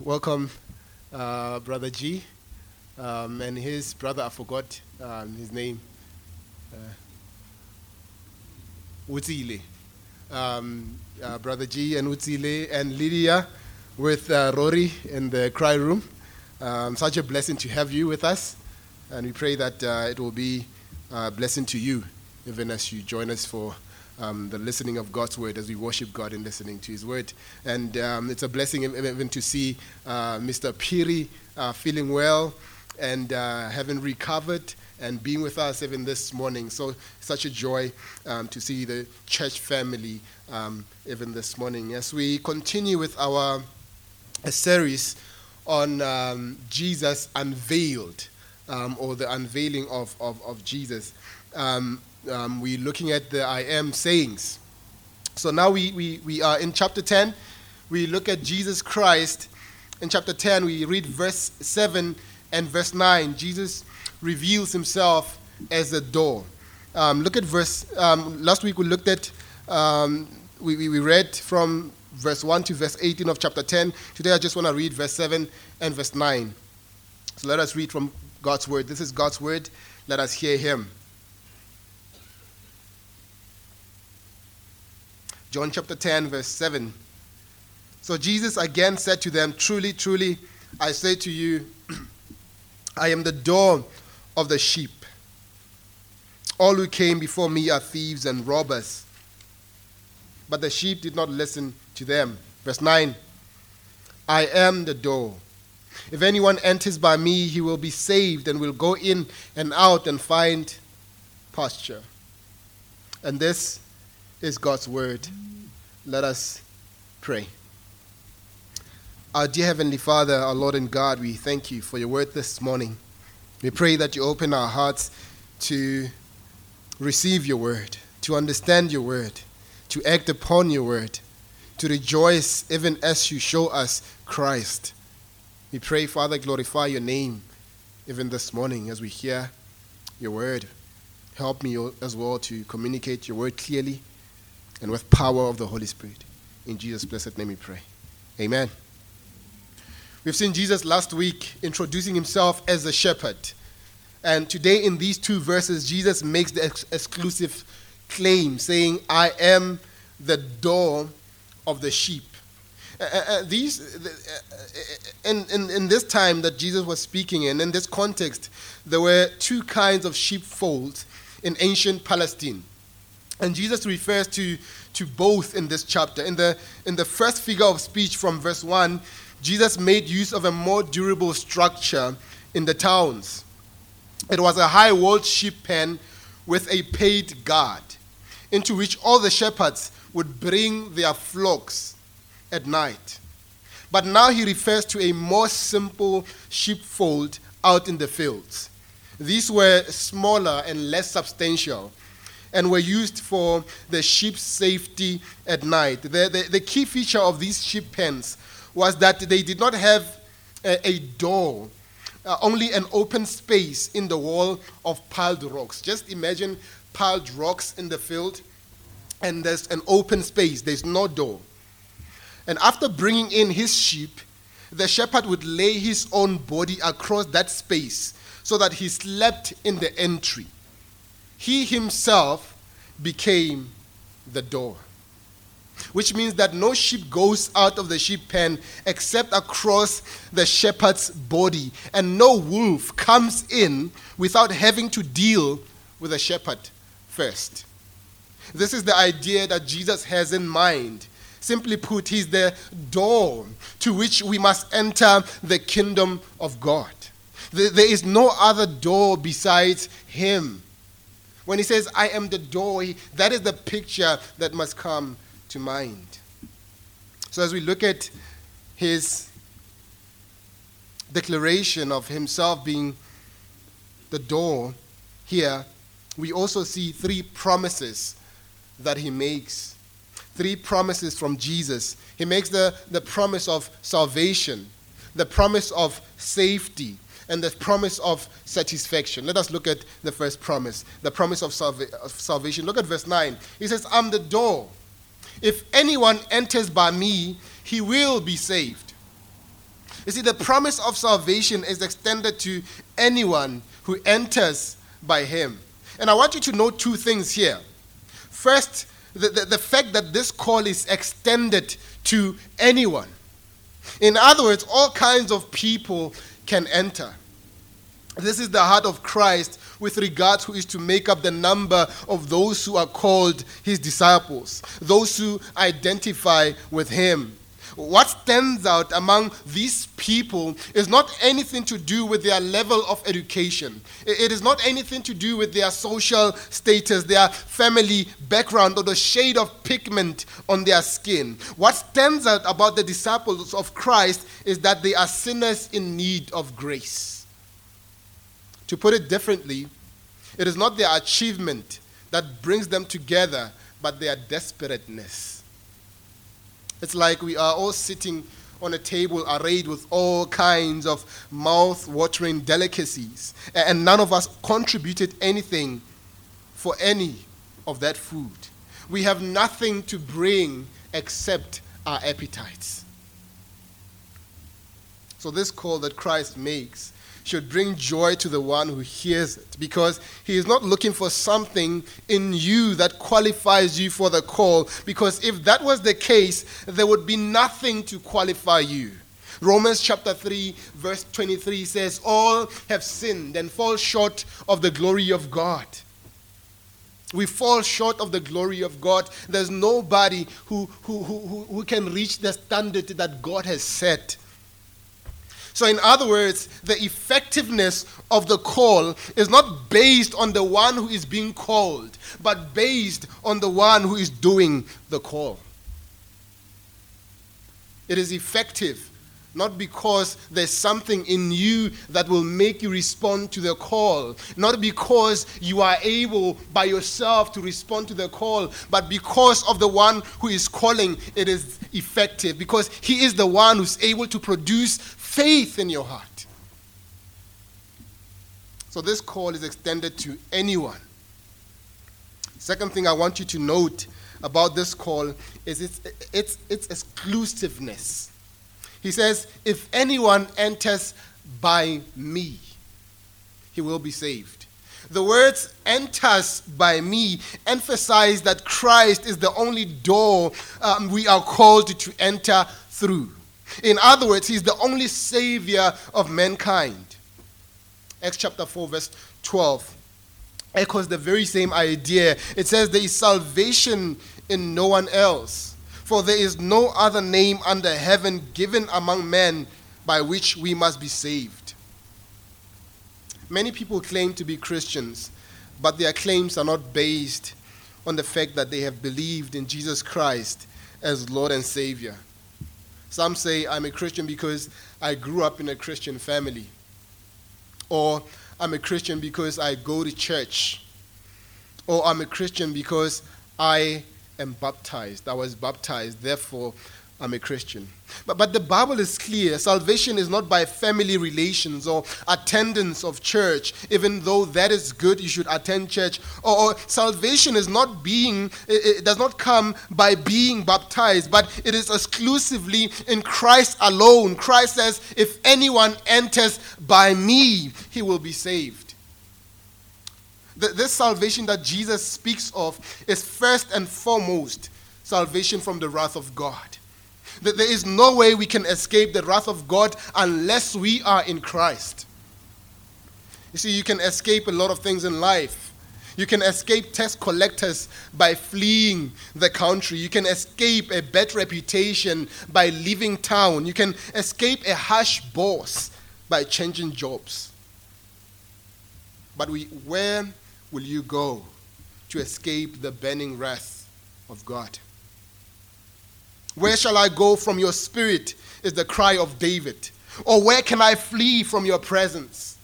welcome uh, Brother G um, and his brother, I forgot um, his name, uh. Um, uh, Brother G and Utsile and Lydia with uh, Rory in the cry room. Um, such a blessing to have you with us, and we pray that uh, it will be a blessing to you, even as you join us for um, the listening of God's word as we worship God and listening to His word. And um, it's a blessing even to see uh, Mr. Piri uh, feeling well and uh, having recovered and being with us even this morning. So, such a joy um, to see the church family um, even this morning. As we continue with our series on um, Jesus unveiled, um, or the unveiling of, of, of Jesus. Um, we're looking at the I am sayings. So now we, we, we are in chapter 10. We look at Jesus Christ. In chapter 10, we read verse 7 and verse 9. Jesus reveals himself as a door. Um, look at verse, um, last week we looked at, um, we, we, we read from verse 1 to verse 18 of chapter 10. Today I just want to read verse 7 and verse 9. So let us read from God's word. This is God's word. Let us hear him. John chapter 10, verse 7. So Jesus again said to them, Truly, truly, I say to you, I am the door of the sheep. All who came before me are thieves and robbers. But the sheep did not listen to them. Verse 9 I am the door. If anyone enters by me, he will be saved and will go in and out and find pasture. And this is God's word. Let us pray. Our dear Heavenly Father, our Lord and God, we thank you for your word this morning. We pray that you open our hearts to receive your word, to understand your word, to act upon your word, to rejoice even as you show us Christ. We pray, Father, glorify your name even this morning as we hear your word. Help me as well to communicate your word clearly and with power of the Holy Spirit. In Jesus' blessed name we pray. Amen. We've seen Jesus last week introducing himself as a shepherd. And today, in these two verses, Jesus makes the ex- exclusive claim saying, I am the door of the sheep. Uh, uh, uh these, uh, in, in, in this time that Jesus was speaking in, in this context, there were two kinds of sheepfolds in ancient Palestine. And Jesus refers to, to both in this chapter. In the, in the first figure of speech from verse 1, Jesus made use of a more durable structure in the towns. It was a high walled sheep pen with a paid guard, into which all the shepherds would bring their flocks at night. But now he refers to a more simple sheepfold out in the fields. These were smaller and less substantial and were used for the sheep's safety at night. The, the, the key feature of these sheep pens was that they did not have a, a door, uh, only an open space in the wall of piled rocks. Just imagine piled rocks in the field, and there's an open space, there's no door. And after bringing in his sheep, the shepherd would lay his own body across that space so that he slept in the entry he himself became the door. Which means that no sheep goes out of the sheep pen except across the shepherd's body, and no wolf comes in without having to deal with the shepherd first. This is the idea that Jesus has in mind. Simply put, he's the door to which we must enter the kingdom of God. There is no other door besides him. When he says, I am the door, he, that is the picture that must come to mind. So as we look at his declaration of himself being the door here, we also see three promises that he makes. Three promises from Jesus. He makes the, the promise of salvation, the promise of safety, and the promise of satisfaction. Let us look at the first promise, the promise of, salva- of salvation. Look at verse 9. He says, I'm the door. If anyone enters by me, he will be saved. You see, the promise of salvation is extended to anyone who enters by him. And I want you to note two things here. First, the, the, the, fact that this call is extended to anyone. In other words, all kinds of people can enter. This is the heart of Christ with regard to who is to make up the number of those who are called his disciples, those who identify with him. What stands out among these people is not anything to do with their level of education. It is not anything to do with their social status, their family background, or the shade of pigment on their skin. What stands out about the disciples of Christ is that they are sinners in need of grace. To put it differently, it is not their achievement that brings them together, but their desperateness. It's like we are all sitting on a table arrayed with all kinds of mouth watering delicacies, and none of us contributed anything for any of that food. We have nothing to bring except our appetites. So, this call that Christ makes should bring joy to the one who hears it because he is not looking for something in you that qualifies you for the call. Because if that was the case, there would be nothing to qualify you. Romans chapter 3, verse 23 says, All have sinned and fall short of the glory of God. We fall short of the glory of God. There's nobody who, who, who, who can reach the standard that God has set. So, in other words, the effectiveness of the call is not based on the one who is being called, but based on the one who is doing the call. It is effective not because there's something in you that will make you respond to the call, not because you are able by yourself to respond to the call, but because of the one who is calling, it is effective, because he is the one who's able to produce faith in your heart. So this call is extended to anyone. Second thing I want you to note about this call is its, its, its exclusiveness. He says, If anyone enters by me, he will be saved. The words enters by me emphasize that Christ is the only door um, we are called to enter through. In other words, he's the only savior of mankind. Acts chapter 4, verse 12 echoes the very same idea. It says, There is salvation in no one else, for there is no other name under heaven given among men by which we must be saved. Many people claim to be Christians, but their claims are not based on the fact that they have believed in Jesus Christ as Lord and Savior. Some say I'm a Christian because I grew up in a Christian family. Or I'm a Christian because I go to church. Or I'm a Christian because I am baptized. I was baptized, therefore I'm a Christian. But, but the Bible is clear. Salvation is not by family relations or attendance of church, even though that is good, you should attend church. Or, or salvation is not being, it, it does not come by being baptized, but it is exclusively in Christ alone. Christ says, if anyone enters by me, he will be saved. This salvation that Jesus speaks of is first and foremost salvation from the wrath of God. That there is no way we can escape the wrath of God unless we are in Christ. You see, you can escape a lot of things in life. You can escape tax collectors by fleeing the country. You can escape a bad reputation by leaving town. You can escape a harsh boss by changing jobs. But we, where will you go to escape the burning wrath of God? Where shall I go from your spirit? is the cry of David. Or where can I flee from your presence?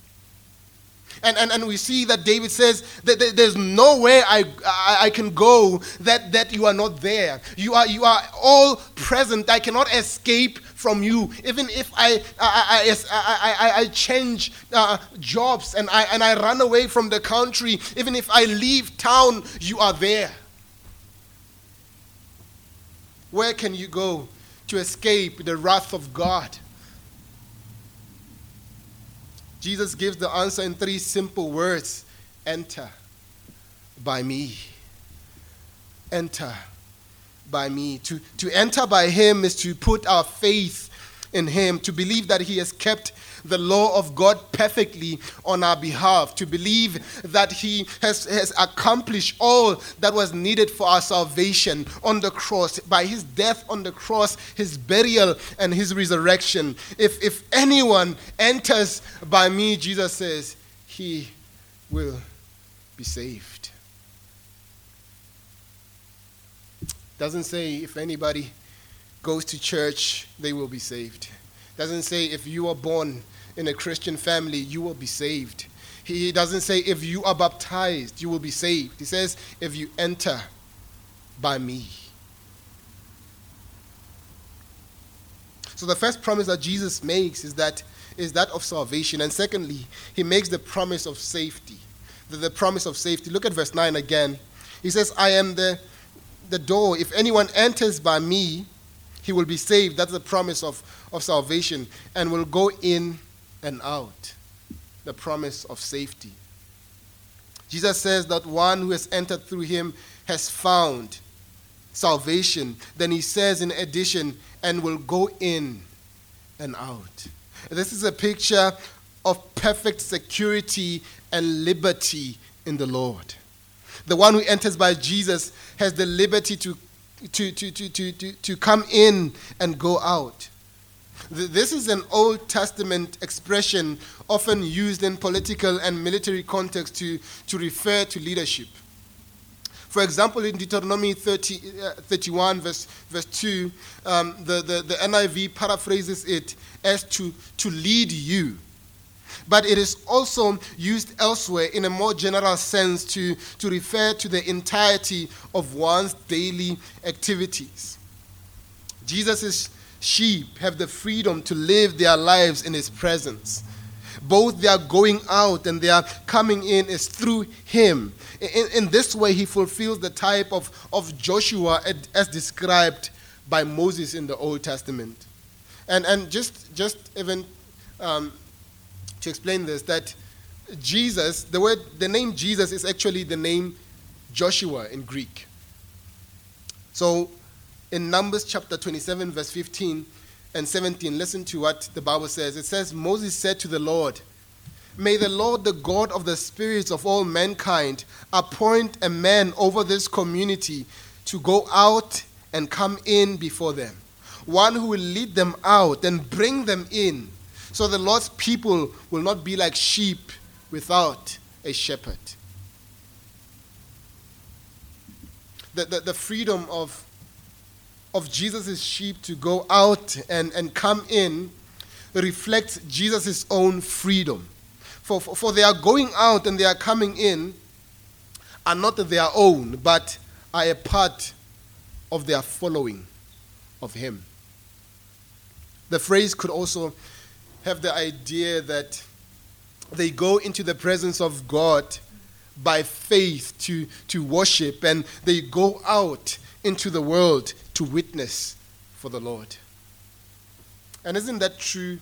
And, and, and we see that David says that there's nowhere I, I, I, can go that, that you are not there. You are, you are all present. I cannot escape from you. Even if I, I, I, I, I change uh, jobs and I, and I run away from the country, even if I leave town, you are there. Where can you go to escape the wrath of God? Jesus gives the answer in three simple words Enter by me. Enter by me. To, to enter by him is to put our faith in him, to believe that he has kept the law of God perfectly on our behalf, to believe that He has, has accomplished all that was needed for our salvation on the cross by His death on the cross, His burial, and His resurrection. If, if anyone enters by me, Jesus says, he will be saved. Doesn't say if anybody goes to church, they will be saved. Doesn't say if you are born in a Christian family, you will be saved. He doesn't say if you are baptized, you will be saved. He says if you enter by me. So the first promise that Jesus makes is that is that of salvation. And secondly, he makes the promise of safety. The, the promise of safety. Look at verse 9 again. He says, I am the, the door. If anyone enters by me, he will be saved. That's the promise of, of salvation. And will go in and out. The promise of safety. Jesus says that one who has entered through him has found salvation. Then he says, in addition, and will go in and out. This is a picture of perfect security and liberty in the Lord. The one who enters by Jesus has the liberty to, to, to, to, to, to, come in and go out. This is an Old Testament expression often used in political and military contexts to, to refer to leadership. For example, in Deuteronomy 30, uh, 31, verse, verse 2, um, the, the, the NIV paraphrases it as to, to lead you. But it is also used elsewhere in a more general sense to, to refer to the entirety of one's daily activities. Jesus' sheep have the freedom to live their lives in His presence. Both their going out and their coming in is through Him. In, in this way, He fulfills the type of, of Joshua as described by Moses in the Old Testament. And, and just, just even um, to explain this, that Jesus, the word, the name Jesus is actually the name Joshua in Greek. So in Numbers chapter 27, verse 15 and 17, listen to what the Bible says. It says, Moses said to the Lord, May the Lord, the God of the spirits of all mankind, appoint a man over this community to go out and come in before them one who will lead them out and bring them in. So the Lord's people will not be like sheep without a shepherd. The, the, the freedom of, of Jesus' sheep to go out and, and come in reflects Jesus' own freedom. For, for, for they are going out and they are coming in are not their own, but are a part of their following of Him. The phrase could also have the idea that they go into the presence of God by faith to, to worship, and they go out into the world to witness for the Lord. And isn't that true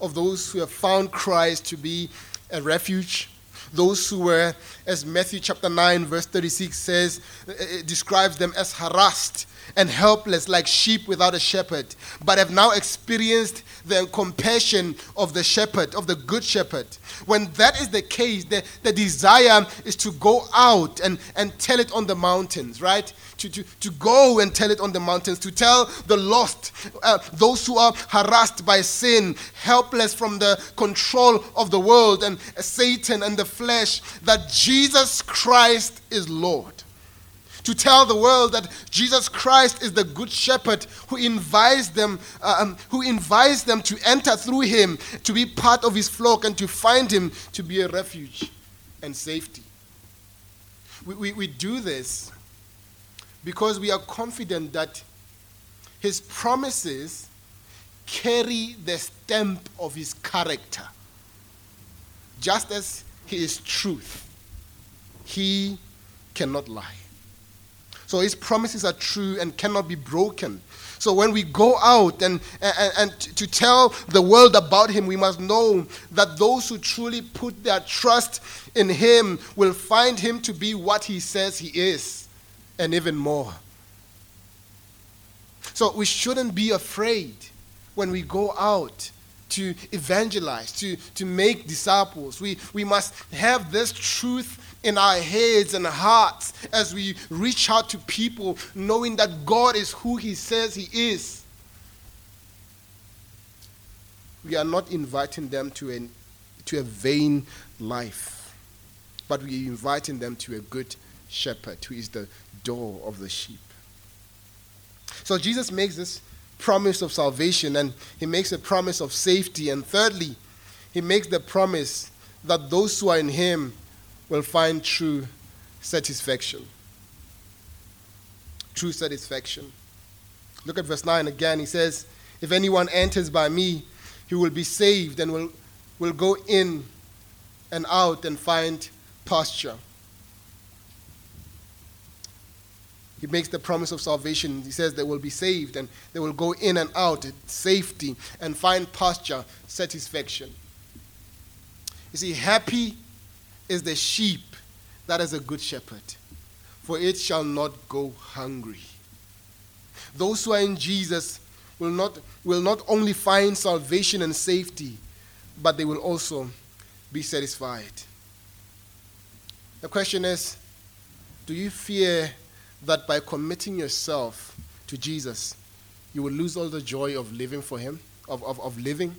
of those who have found Christ to be a refuge? Those who were, as Matthew chapter 9, verse 36 says, it describes them as harassed and helpless like sheep without a shepherd, but have now experienced the compassion of the shepherd, of the good shepherd. When that is the case, the, the desire is to go out and, and tell it on the mountains, right? To, to, to go and tell it on the mountains, to tell the lost, uh, those who are harassed by sin, helpless from the control of the world and Satan and the flesh, that Jesus Christ is Lord to tell the world that Jesus Christ is the good shepherd who invites them, uh, um, who invites them to enter through him, to be part of his flock, and to find him to be a refuge and safety. We, we, we do this because we are confident that his promises carry the stamp of his character. Just as he is truth, he cannot lie. So his promises are true and cannot be broken. So when we go out and, and, and to tell the world about him, we must know that those who truly put their trust in him will find him to be what he says he is, and even more. So we shouldn't be afraid when we go out to evangelize, to, to make disciples. We, we must have this truth in our heads and hearts as we reach out to people, knowing that God is who He says He is. We are not inviting them to, an, to a vain life, but we are inviting them to a good shepherd who is the door of the sheep. So Jesus makes this promise of salvation and he makes a promise of safety. And thirdly, he makes the promise that those who are in him will find true satisfaction. True satisfaction. Look at verse 9 again. He says, If anyone enters by me, he will be saved and will, will go in and out and find pasture. He makes the promise of salvation. He says they will be saved and they will go in and out, safety, and find pasture, satisfaction. You see, happy is the sheep that is a good shepherd, for it shall not go hungry. Those who are in Jesus will not, will not only find salvation and safety, but they will also be satisfied. The question is do you fear that by committing yourself to Jesus, you will lose all the joy of living for Him, of, of, of living?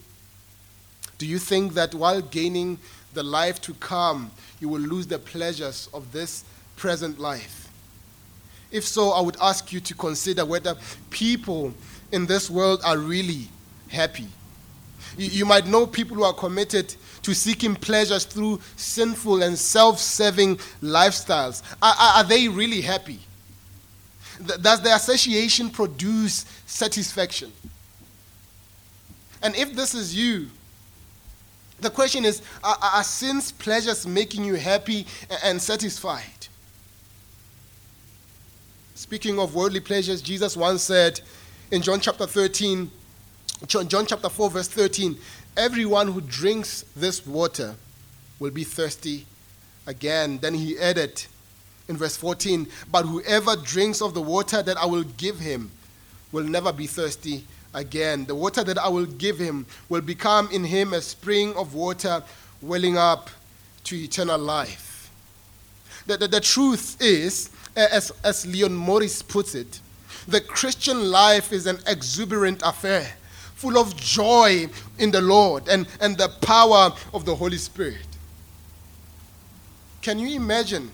Do you think that while gaining the life to come, you will lose the pleasures of this present life? If so, I would ask you to consider whether people in this world are really happy. You, you might know people who are committed to seeking pleasures through sinful and self serving lifestyles. Are, are, are they really happy? Does the association produce satisfaction? And if this is you, the question is are, are sin's pleasures making you happy and satisfied? Speaking of worldly pleasures, Jesus once said in John chapter 13, John chapter 4, verse 13, everyone who drinks this water will be thirsty again. Then he added, in verse 14, but whoever drinks of the water that I will give him will never be thirsty again. The water that I will give him will become in him a spring of water welling up to eternal life. The, the, the truth is, as, as Leon Morris puts it, the Christian life is an exuberant affair, full of joy in the Lord and, and the power of the Holy Spirit. Can you imagine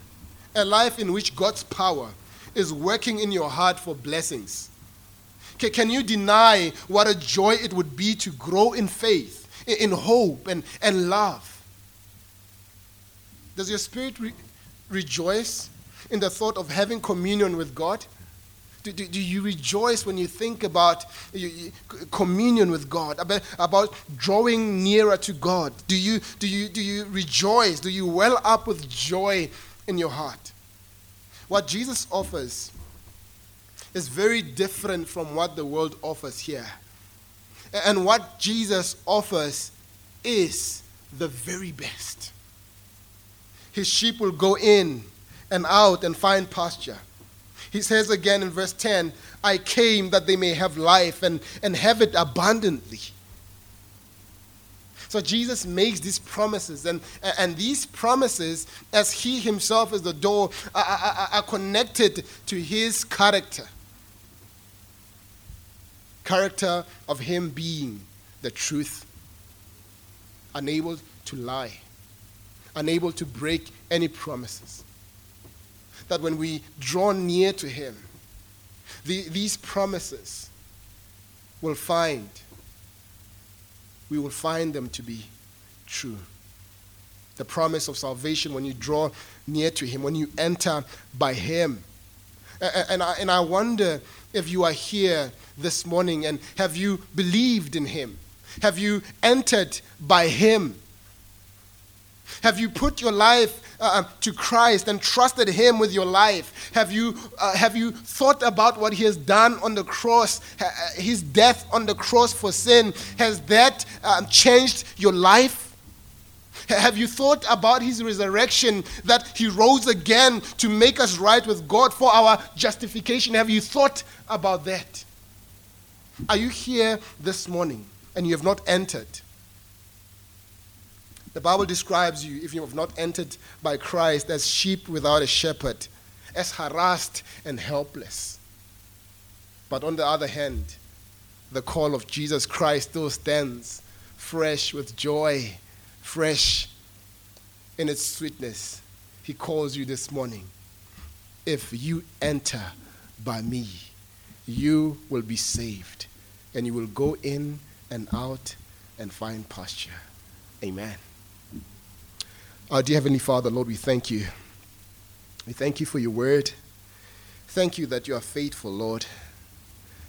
a life in which God's power is working in your heart for blessings. Can you deny what a joy it would be to grow in faith, in hope, and, and love? Does your spirit re- rejoice in the thought of having communion with God? Do, do, do, you rejoice when you think about communion with God, about, about drawing nearer to God? Do you, do, you, do you rejoice? Do you well up with joy in your heart. What Jesus offers is very different from what the world offers here. And what Jesus offers is the very best. His sheep will go in and out and find pasture. He says again in verse 10 I came that they may have life and, and have it abundantly. So Jesus makes these promises, and, and these promises, as He Himself is the door, are, are, are connected to His character. Character of Him being the truth, unable to lie, unable to break any promises. That when we draw near to Him, the, these promises will find we will find them to be true. The promise of salvation when you draw near to Him, when you enter by Him. And I, and I wonder if you are here this morning and have you believed in Him? Have you entered by Him? Have you put your life uh, to Christ and trusted Him with your life? Have you, uh, have you thought about what He has done on the cross, uh, His death on the cross for sin? Has that um, changed your life? Have you thought about his resurrection, that he rose again to make us right with God for our justification? Have you thought about that? Are you here this morning and you have not entered? The Bible describes you, if you have not entered by Christ, as sheep without a shepherd, as harassed and helpless. But on the other hand, the call of Jesus Christ still stands fresh with joy, fresh in its sweetness. He calls you this morning. If you enter by me, you will be saved, and you will go in and out and find pasture. Amen. Our dear Heavenly Father, Lord, we thank you. We thank you for your word. Thank you that you are faithful, Lord.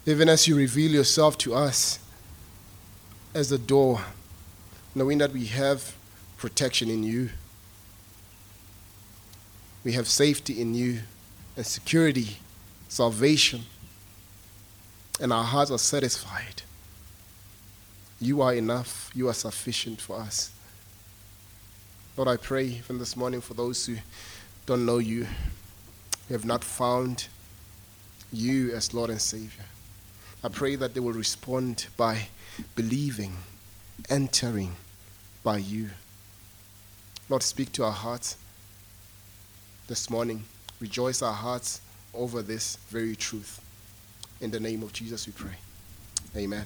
Even as you reveal yourself to us as the door, knowing that we have protection in you, we have safety in you and security, salvation, and our hearts are satisfied. You are enough, you are sufficient for us. Lord, I pray even this morning for those who don't know you, who have not found you as Lord and Savior. I pray that they will respond by believing, entering by you. Lord, speak to our hearts this morning. Rejoice our hearts over this very truth. In the name of Jesus, we pray. Amen.